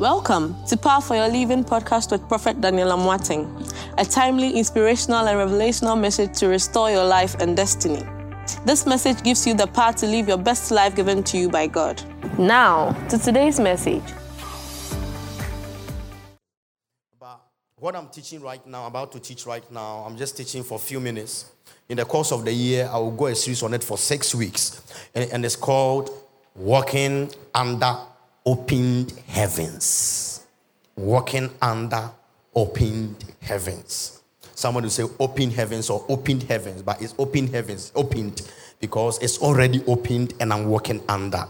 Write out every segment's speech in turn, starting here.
Welcome to Power for Your Living podcast with Prophet Daniel Amoateng, a timely, inspirational, and revelational message to restore your life and destiny. This message gives you the power to live your best life given to you by God. Now, to today's message. What I'm teaching right now, about to teach right now, I'm just teaching for a few minutes. In the course of the year, I will go a series on it for six weeks. And it's called Walking Under Opened Heavens. Walking Under Opened Heavens. Someone will say open heavens or opened heavens, but it's open heavens, opened, because it's already opened and I'm walking under.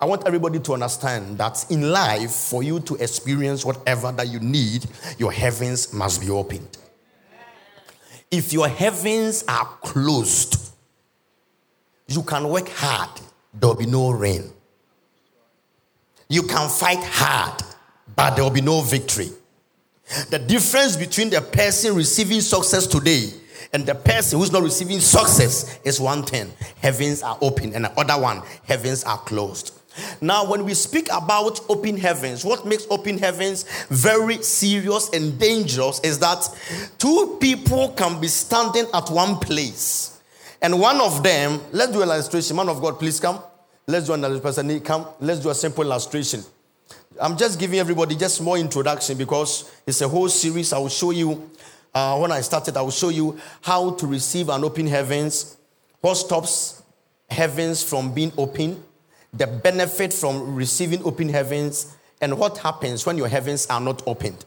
I want everybody to understand that in life, for you to experience whatever that you need, your heavens must be opened. If your heavens are closed, you can work hard, there will be no rain. You can fight hard, but there will be no victory. The difference between the person receiving success today and the person who's not receiving success is one thing heavens are open, and the other one, heavens are closed. Now, when we speak about open heavens, what makes open heavens very serious and dangerous is that two people can be standing at one place, and one of them, let's do an illustration. Man of God, please come. Let's do an illustration. Come. Let's do a simple illustration. I'm just giving everybody just more introduction because it's a whole series. I will show you uh, when I started. I will show you how to receive an open heavens, what stops heavens from being open, the benefit from receiving open heavens, and what happens when your heavens are not opened.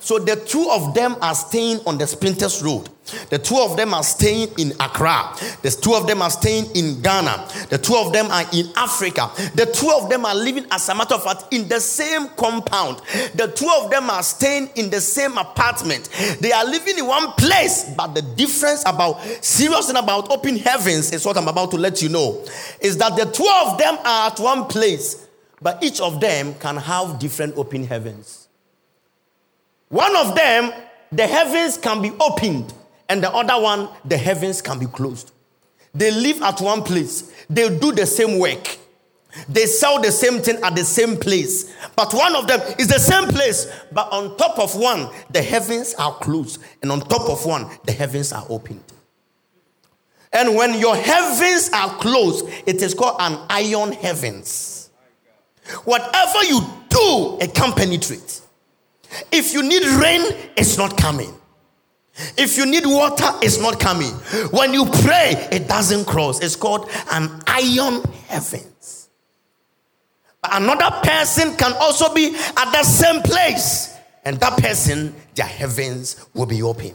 So the two of them are staying on the Spintex Road. The two of them are staying in Accra. The two of them are staying in Ghana. The two of them are in Africa. The two of them are living, as a matter of fact, in the same compound. The two of them are staying in the same apartment. They are living in one place, but the difference about serious and about open heavens is what I'm about to let you know. Is that the two of them are at one place, but each of them can have different open heavens. One of them, the heavens can be opened, and the other one, the heavens can be closed. They live at one place, they do the same work, they sell the same thing at the same place. But one of them is the same place, but on top of one, the heavens are closed, and on top of one, the heavens are opened. And when your heavens are closed, it is called an iron heavens. Whatever you do, it can penetrate. If you need rain, it's not coming. If you need water, it's not coming. When you pray, it doesn't cross. It's called an iron heavens. But another person can also be at the same place, and that person, their heavens will be opened.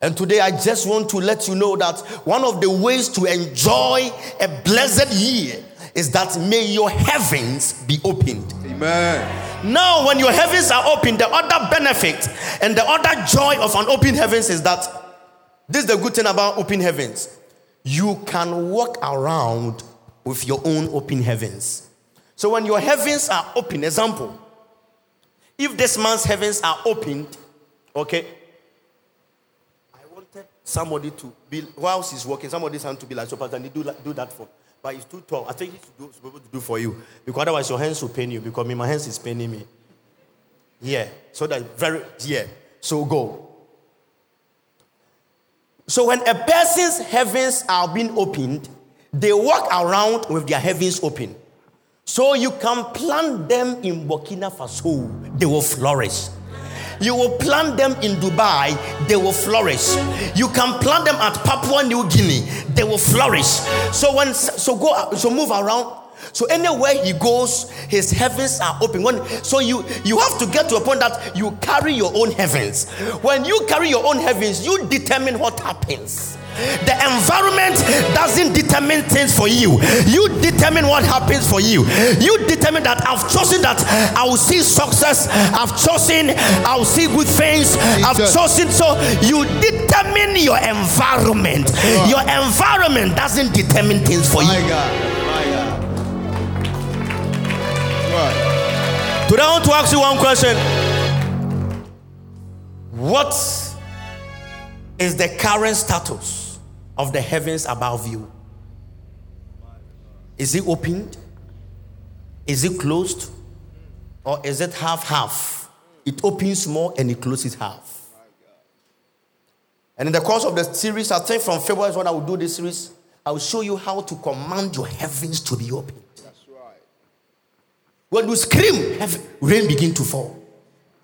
And today, I just want to let you know that one of the ways to enjoy a blessed year is that may your heavens be opened. Amen. Now, when your heavens are open, the other benefit and the other joy of an open heavens is that this is the good thing about open heavens. You can walk around with your own open heavens. So when your heavens are open, example, if this man's heavens are opened, okay, I wanted somebody to be whilst he's working, somebody's hand to be like so, Pastor, do, do that for but it's too tall. I think he's supposed to do for you. Because otherwise your hands will pain you. Because my hands is paining me. Yeah. So that very yeah. So go. So when a person's heavens are being opened, they walk around with their heavens open. So you can plant them in Burkina Faso, they will flourish. You will plant them in Dubai, they will flourish. You can plant them at Papua New Guinea, they will flourish. So when so go so move around. So anywhere he goes, his heavens are open. When, so you you have to get to a point that you carry your own heavens. When you carry your own heavens, you determine what happens. The environment doesn't determine things for you. You determine what happens for you. You determine that I've chosen that I will see success. I've chosen I will see good things. I've chosen so you determine your environment. Your environment doesn't determine things for you. God. My God. Right. Today I want to ask you one question. What is the current status of the heavens above you? Is it opened? Is it closed? Or is it half half? It opens more and it closes half. And in the course of the series, I think from February is when I will do this series. I will show you how to command your heavens to be open. That's right. When you scream, heaven, rain begin to fall.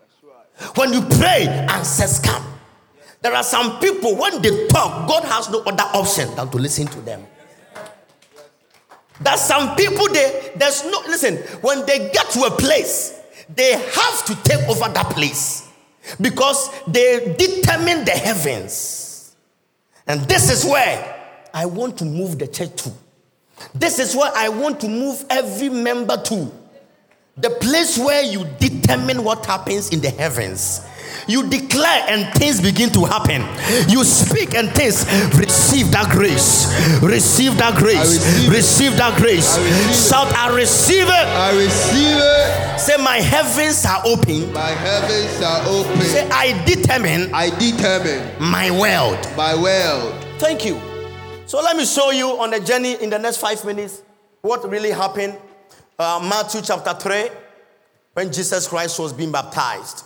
That's right. When you pray, answers come. There are some people, when they talk, God has no other option than to listen to them. That some people, they there's no listen, when they get to a place, they have to take over that place because they determine the heavens. And this is where I want to move the church to. This is where I want to move every member to. The place where you determine what happens in the heavens. You declare and things begin to happen. You speak and things receive that grace. Receive that grace. receive Receive, that grace. Receive. Shout, I receive it. I receive it. Say, my heavens are open. My heavens are open. Say, I determine I determine my world. my world. Thank you. So let me show you on the journey in the next five minutes what really happened. Uh, Matthew chapter 3, when Jesus Christ was being baptized.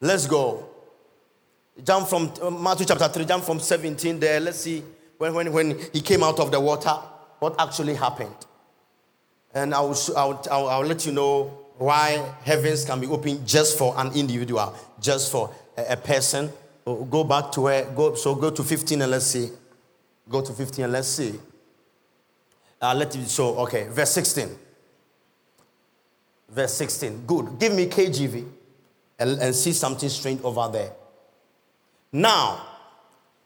Let's go. Jump from uh, Matthew chapter 3, jump from 17 there. Let's see when, when, when he came out of the water, what actually happened. And I will, I will, I will, let you know why heavens can be opened just for an individual, just for a, a person. Go back to where, go, so go to 15 and let's see. Go to 15 and let's see. Uh, let you, so okay, verse 16. Verse 16. Good. Give me KJV and, and see something strange over there. Now,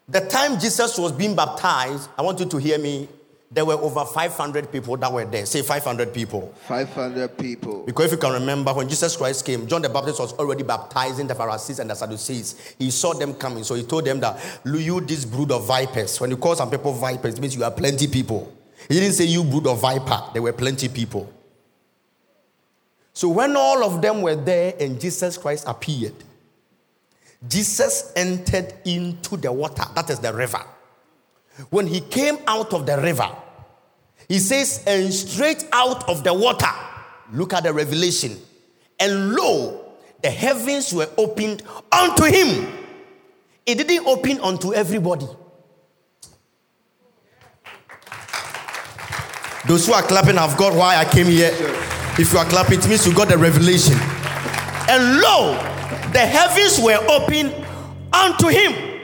the time Jesus was being baptized, I want you to hear me. There were over 500 people that were there. Say 500 people. 500 people. Because if you can remember, when Jesus Christ came, John the Baptist was already baptizing the Pharisees and the Sadducees. He saw them coming, so he told them that, you this brood of vipers. When you call some people vipers, it means you are plenty people. He didn't say you brood of viper, there were plenty people. So when all of them were there and Jesus Christ appeared, Jesus entered into the water, that is the river. When he came out of the river, he says, and straight out of the water, look at the revelation, and lo, the heavens were opened unto him. It didn't open unto everybody. Those who are clapping have got why I came here. If you are clapping, it means you got the revelation. And lo, the heavens were opened unto him,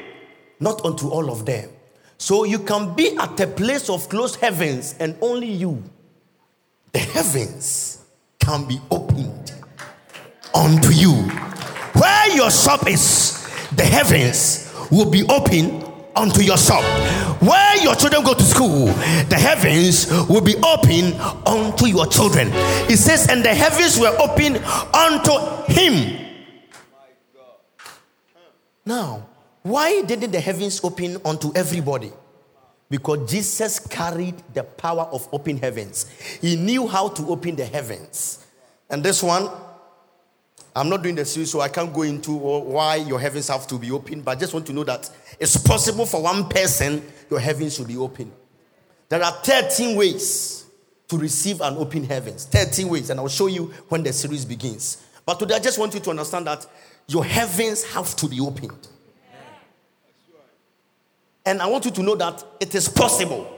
not unto all of them. So you can be at a place of closed heavens, and only you, the heavens, can be opened unto you. Where your shop is, the heavens will be open unto your shop. Where your children go to school, the heavens will be open unto your children. It says, and the heavens were open unto him. Now, why didn't the heavens open unto everybody? Because Jesus carried the power of open heavens. He knew how to open the heavens. And this one, I'm not doing the series, so I can't go into why your heavens have to be open, but I just want to know that it's possible for one person, your heavens should be open. There are 13 ways to receive an open heavens. 13 ways, and I'll show you when the series begins. But today, I just want you to understand that your heavens have to be opened. And I want you to know that it is possible.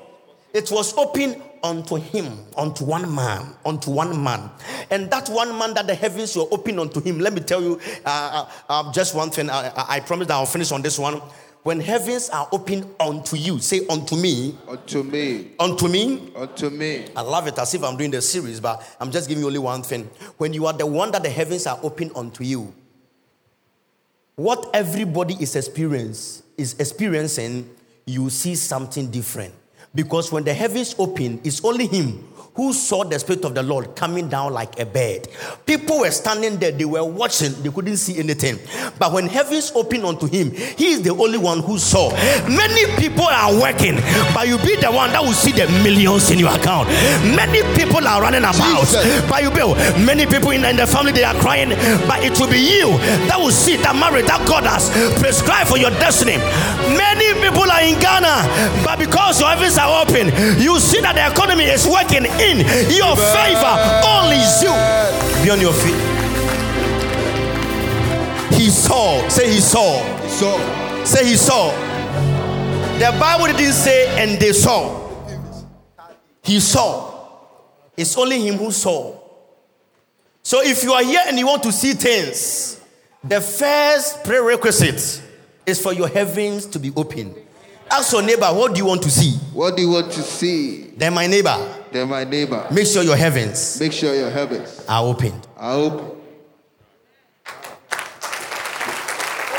It was open unto him, unto one man, unto one man. And that one man that the heavens were open unto him. Let me tell you uh, uh, uh, just one thing. I, I, I promise that I'll finish on this one. When heavens are open unto you, say unto me, Unto me. unto me. Unto me. I love it as if I'm doing the series, but I'm just giving you only one thing. When you are the one that the heavens are open unto you, what everybody is experience is experiencing, you see something different. Because when the heavens open, it's only him who saw the spirit of the Lord coming down like a bird. People were standing there, they were watching, they couldn't see anything. But when heavens opened unto him, he is the only one who saw. Many people are working, but you be the one that will see the millions in your account. Many people are running about, Jesus. but you will. Oh, many people in, in the family they are crying, but it will be you that will see that marriage that God has prescribed for your destiny. Many people are in Ghana, but because your heavens are open, you see that the economy is working in your favor. Only you. Be on your feet. He saw. Say he saw. So, Say he saw. The Bible didn't say and they saw. He saw. It's only him who saw. So if you are here and you want to see things, the first prerequisite is for your heavens to be open. Ask your neighbor, what do you want to see? what do you want to see? Then my neighbor, Then, my neighbor, make sure your heavens make sure your heavens are opened. are open.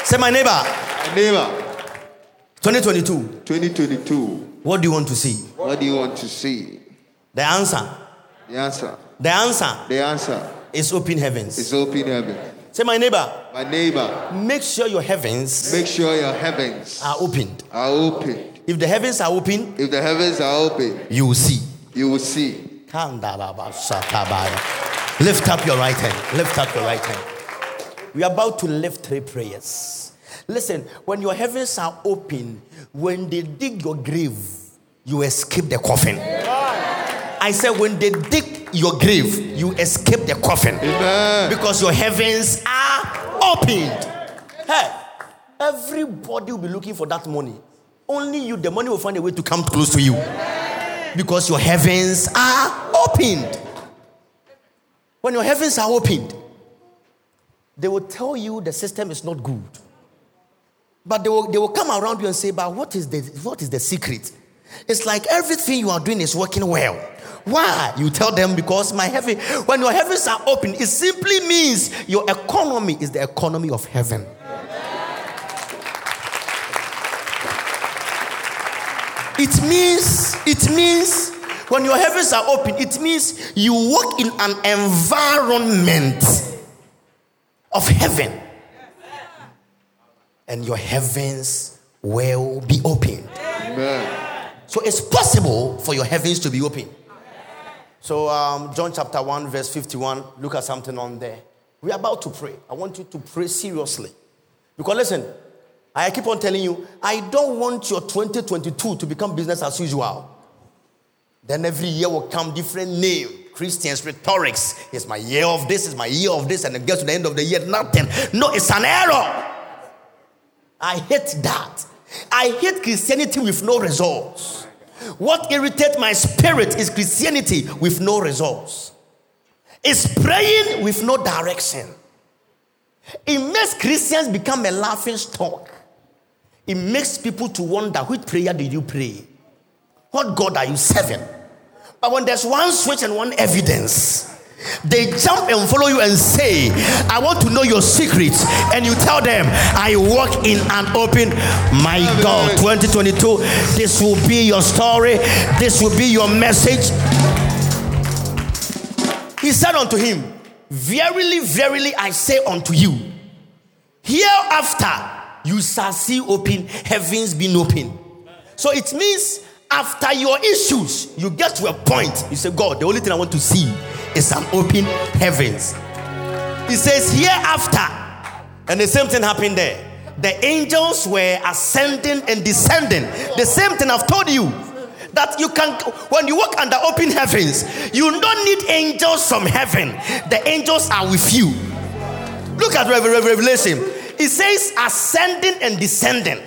Say my neighbor, My neighbor, 2022, 2022, what do you want to see? what do you want to see? The answer, The answer, the answer the answer is open heavens. is open heavens. Say my neighbor, My neighbor, make sure your heavens make sure your heavens are opened. are open. If the heavens are open, If the heavens are open, you will see. You will see. Lift up your right hand. Lift up your right hand. We are about to lift three prayers. Listen, when your heavens are open, when they dig your grave, you escape the coffin. I said, when they dig your grave, you escape the coffin. Amen. Because your heavens are opened. Hey, everybody will be looking for that money. Only you, the money will find a way to come close to you. Because your heavens are opened. When your heavens are opened, they will tell you the system is not good. But they will, they will come around you and say, But what is, the, what is the secret? It's like everything you are doing is working well. Why? You tell them because my heaven, when your heavens are open, it simply means your economy is the economy of heaven. It means, it means when your heavens are open, it means you walk in an environment of heaven. And your heavens will be opened. Amen. So it's possible for your heavens to be open. So, um, John chapter 1, verse 51, look at something on there. We're about to pray. I want you to pray seriously. Because listen, I keep on telling you, I don't want your 2022 to become business as usual. Then every year will come different name. Christians, rhetorics. It's my year of this, it's my year of this, and it gets to the end of the year, nothing. No, it's an error. I hate that. I hate Christianity with no results. What irritates my spirit is Christianity with no results. It's praying with no direction. It makes Christians become a laughing stock. It makes people to wonder which prayer did you pray? What God are you serving? But when there's one switch and one evidence, they jump and follow you and say, I want to know your secrets. And you tell them, I walk in an open, my God, 2022. This will be your story, this will be your message. He said unto him, Verily, verily, I say unto you, hereafter you shall see open, heavens being open. So it means after your issues, you get to a point, you say, God, the only thing I want to see is an open heavens. He says, hereafter, and the same thing happened there. The angels were ascending and descending. The same thing I've told you. That you can, when you walk under open heavens, you don't need angels from heaven. The angels are with you. Look at Rev- Rev- Revelation. It says ascending and descending.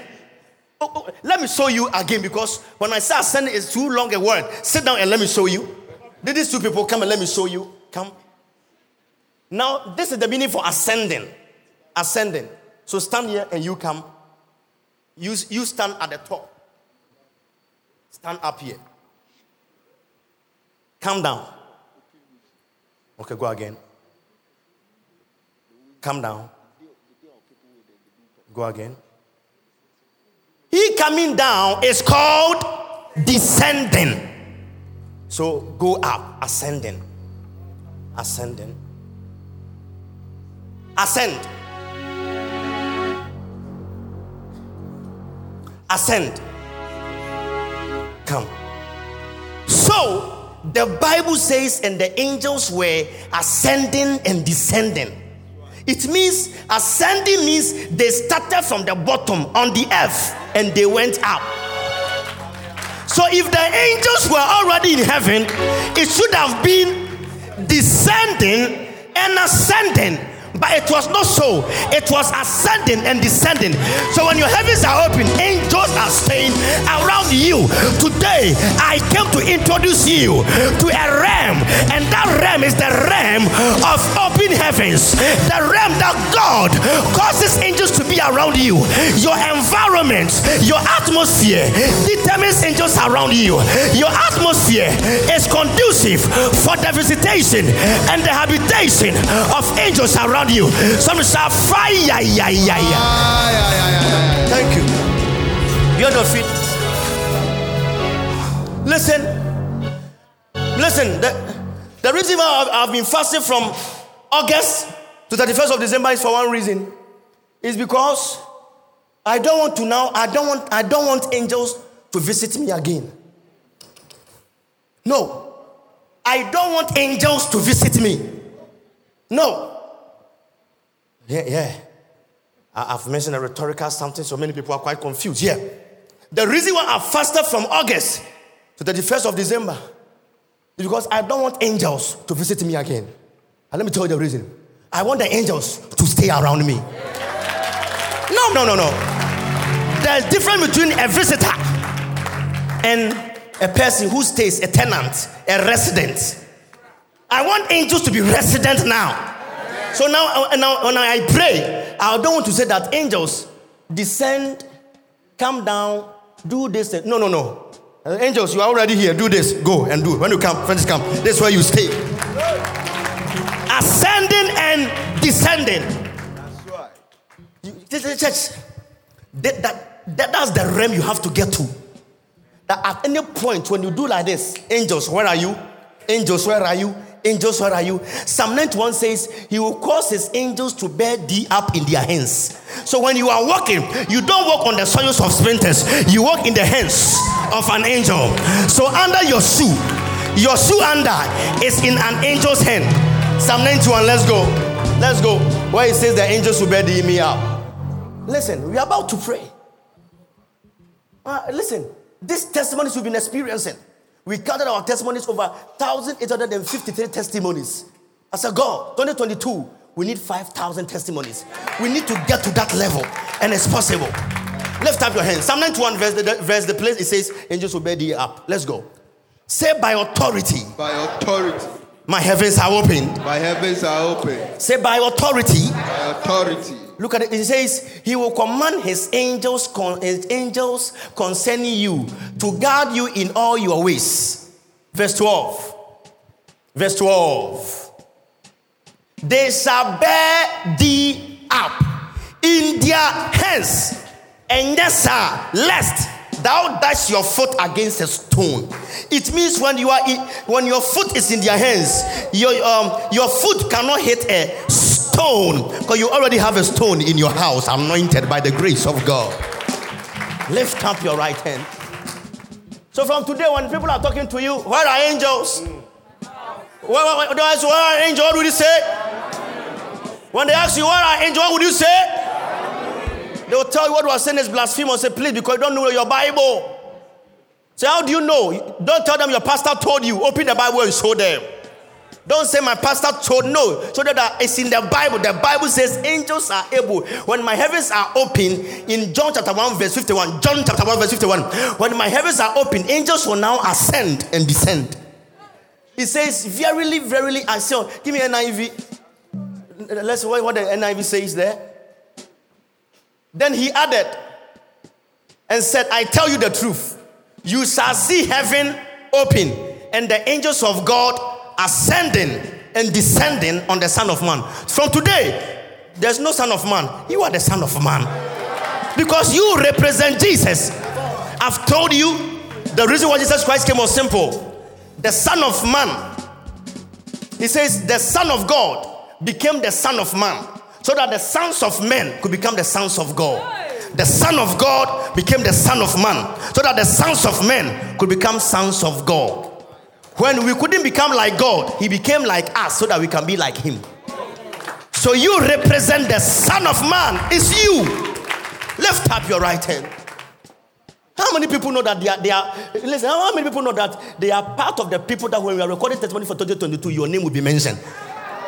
Oh, oh, let me show you again because when I say ascending, it's too long a word. Sit down and let me show you. Did these two people come and let me show you? Come. Now, this is the meaning for ascending. Ascending. So stand here and you come. You, you stand at the top. Stand up here. Come down. Okay, go again. Come down. Go again. He coming down is called descending. So go up, ascending. Ascending. Ascend. Ascend. Come. So the Bible says, and the angels were ascending and descending. It means ascending means they started from the bottom on the earth and they went up. So if the angels were already in heaven, it should have been descending and ascending. But it was not so. It was ascending and descending. So when your heavens are open, angels are staying around you. Today, I came to introduce you to a realm, and that realm is the realm of open heavens. The realm that God causes angels to be around you. Your environment, your atmosphere determines angels around you. Your atmosphere is conducive for the visitation and the habitation of angels around you. Some shout fire. Yeah, yeah, yeah. Ay, ay. Ah, Thank you. You're your feet. Listen. Listen. The, the reason why I've, I've been fasting from August to 31st of December is for one reason. Is because I don't want to now, I don't want, I don't want angels to visit me again. No. I don't want angels to visit me. No. Yeah, yeah. I've mentioned a rhetorical something, so many people are quite confused. Yeah. The reason why I fasted from August to the 31st of December is because I don't want angels to visit me again. And let me tell you the reason. I want the angels to stay around me. No, no, no, no. There's a difference between a visitor and a person who stays, a tenant, a resident. I want angels to be resident now. So now, now when I pray, I don't want to say that angels descend, come down, do this. No, no, no. Angels, you are already here. Do this. Go and do. When you come, friends come. This is where you stay. Ascending and descending. That's right. You- church. That, that- that's the realm you have to get to. That at any point when you do like this, angels, where are you? Angels, where are you? Angels, where are you? Psalm 91 says, He will cause His angels to bear thee up in their hands. So when you are walking, you don't walk on the soils of splinters, you walk in the hands of an angel. So under your shoe, your shoe under is in an angel's hand. Psalm 91, let's go. Let's go. Where it says the angels will bear thee me up. Listen, we are about to pray. Uh, listen, these testimonies we've been experiencing. We counted our testimonies over 1,853 testimonies. As a God, 2022, we need 5,000 testimonies. We need to get to that level, and it's possible. Lift up your hands. Psalm 91, verse the, verse the place, it says, Angels will bear thee up. Let's go. Say, by authority, By authority, my heavens are open. my heavens are open. Say, by authority, By authority, Look at it. It says he will command his angels, his angels concerning you to guard you in all your ways. Verse 12. Verse 12. They shall bear thee up in their hands, and yes, sir, lest thou dash your foot against a stone. It means when you are in, when your foot is in their hands, your um your foot cannot hit a stone because you already have a stone in your house, anointed by the grace of God. Lift up your right hand. So from today, when people are talking to you, where are angels? Where, where, where, where are angels? What would you say? When they ask you, where are angels? What would you say? They will tell you what you are saying is blasphemous. Say, please, because you don't know your Bible. Say, how do you know? Don't tell them your pastor told you. Open the Bible and show them. Don't say my pastor told no. So that uh, it's in the Bible. The Bible says angels are able. When my heavens are open, in John chapter 1, verse 51. John chapter 1, verse 51. When my heavens are open, angels will now ascend and descend. It says, Verily, verily, I say, give me NIV. Let's see what the NIV says there. Then he added and said, I tell you the truth. You shall see heaven open and the angels of God ascending and descending on the Son of Man. From today, there's no Son of Man. You are the Son of Man. Because you represent Jesus. I've told you the reason why Jesus Christ came was simple. The Son of Man, he says, the Son of God became the Son of Man so that the sons of men could become the sons of God. The Son of God became the Son of Man so that the sons of men could become sons of God. When we couldn't become like God, He became like us so that we can be like Him. So you represent the Son of Man. It's you. Lift up your right hand. How many people know that they are, they are listen, how many people know that they are part of the people that when we are recording testimony for 2022, your name will be mentioned?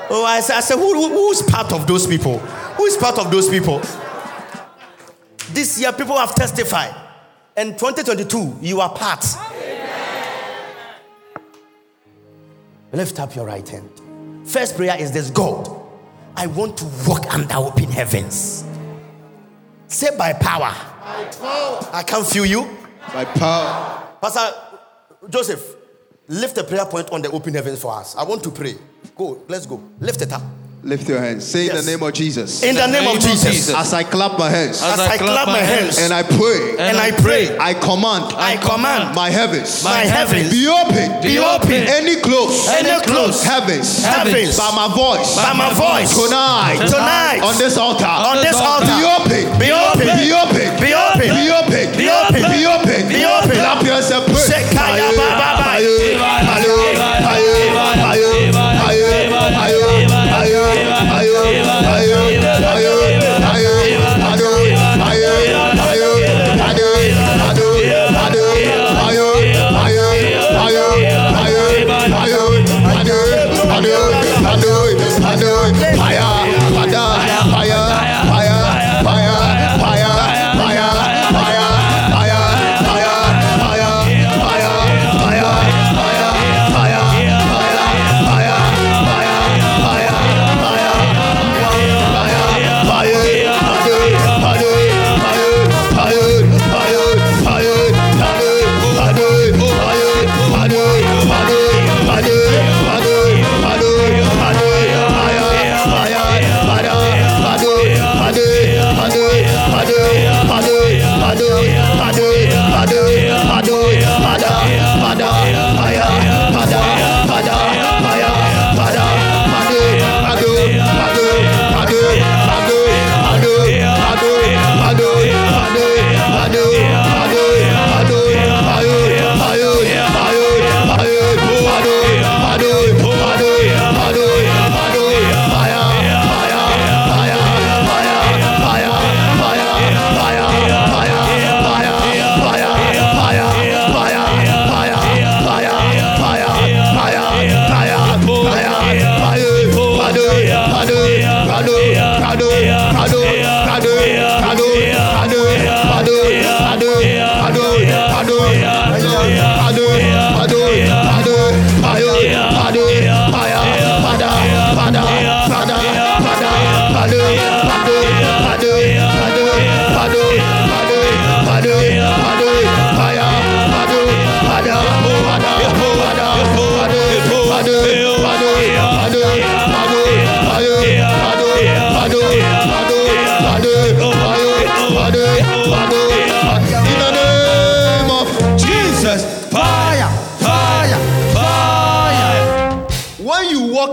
Oh, I said, I said who, who- who's part of those people? Who is part of those people? This year, people have testified. And 2022, you are part. Lift up your right hand. First prayer is this God, I want to walk under open heavens. Say by power. I can't feel you. By power. Pastor Joseph, lift a prayer point on the open heavens for us. I want to pray. Go, let's go. Lift it up. Lift your hands. Say in the name of Jesus. In the name of Jesus. As I clap my hands As I clap my hands and I pray, and I pray, I command I command my heavens my heavens be open. be open. Any close Any close heavens heavens by my voice by my voice tonight Tonight. on this altar. on this altar. Be open. Be open. Be open. Be open. Be open.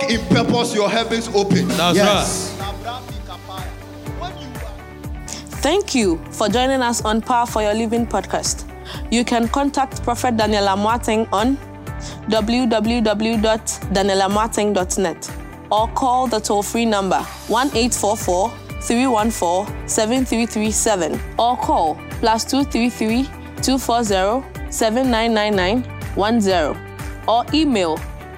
Walk in purpose, your heavens open. That's yes. Thank you for joining us on Power for Your Living podcast. You can contact Prophet Daniel Amoateng on www.danielamoateng.net or call the toll free number 1 314 7337 or call plus 233 240 7999 or email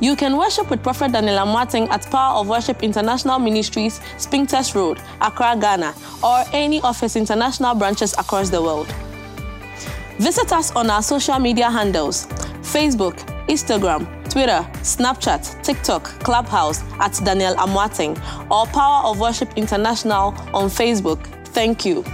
You can worship with Prophet Daniel Martin at Power of Worship International Ministries, Spintex Road, Accra, Ghana, or any of his international branches across the world. Visit us on our social media handles Facebook, Instagram, Twitter, Snapchat, TikTok, Clubhouse at Daniel Amoateng, or Power of Worship International on Facebook. Thank you.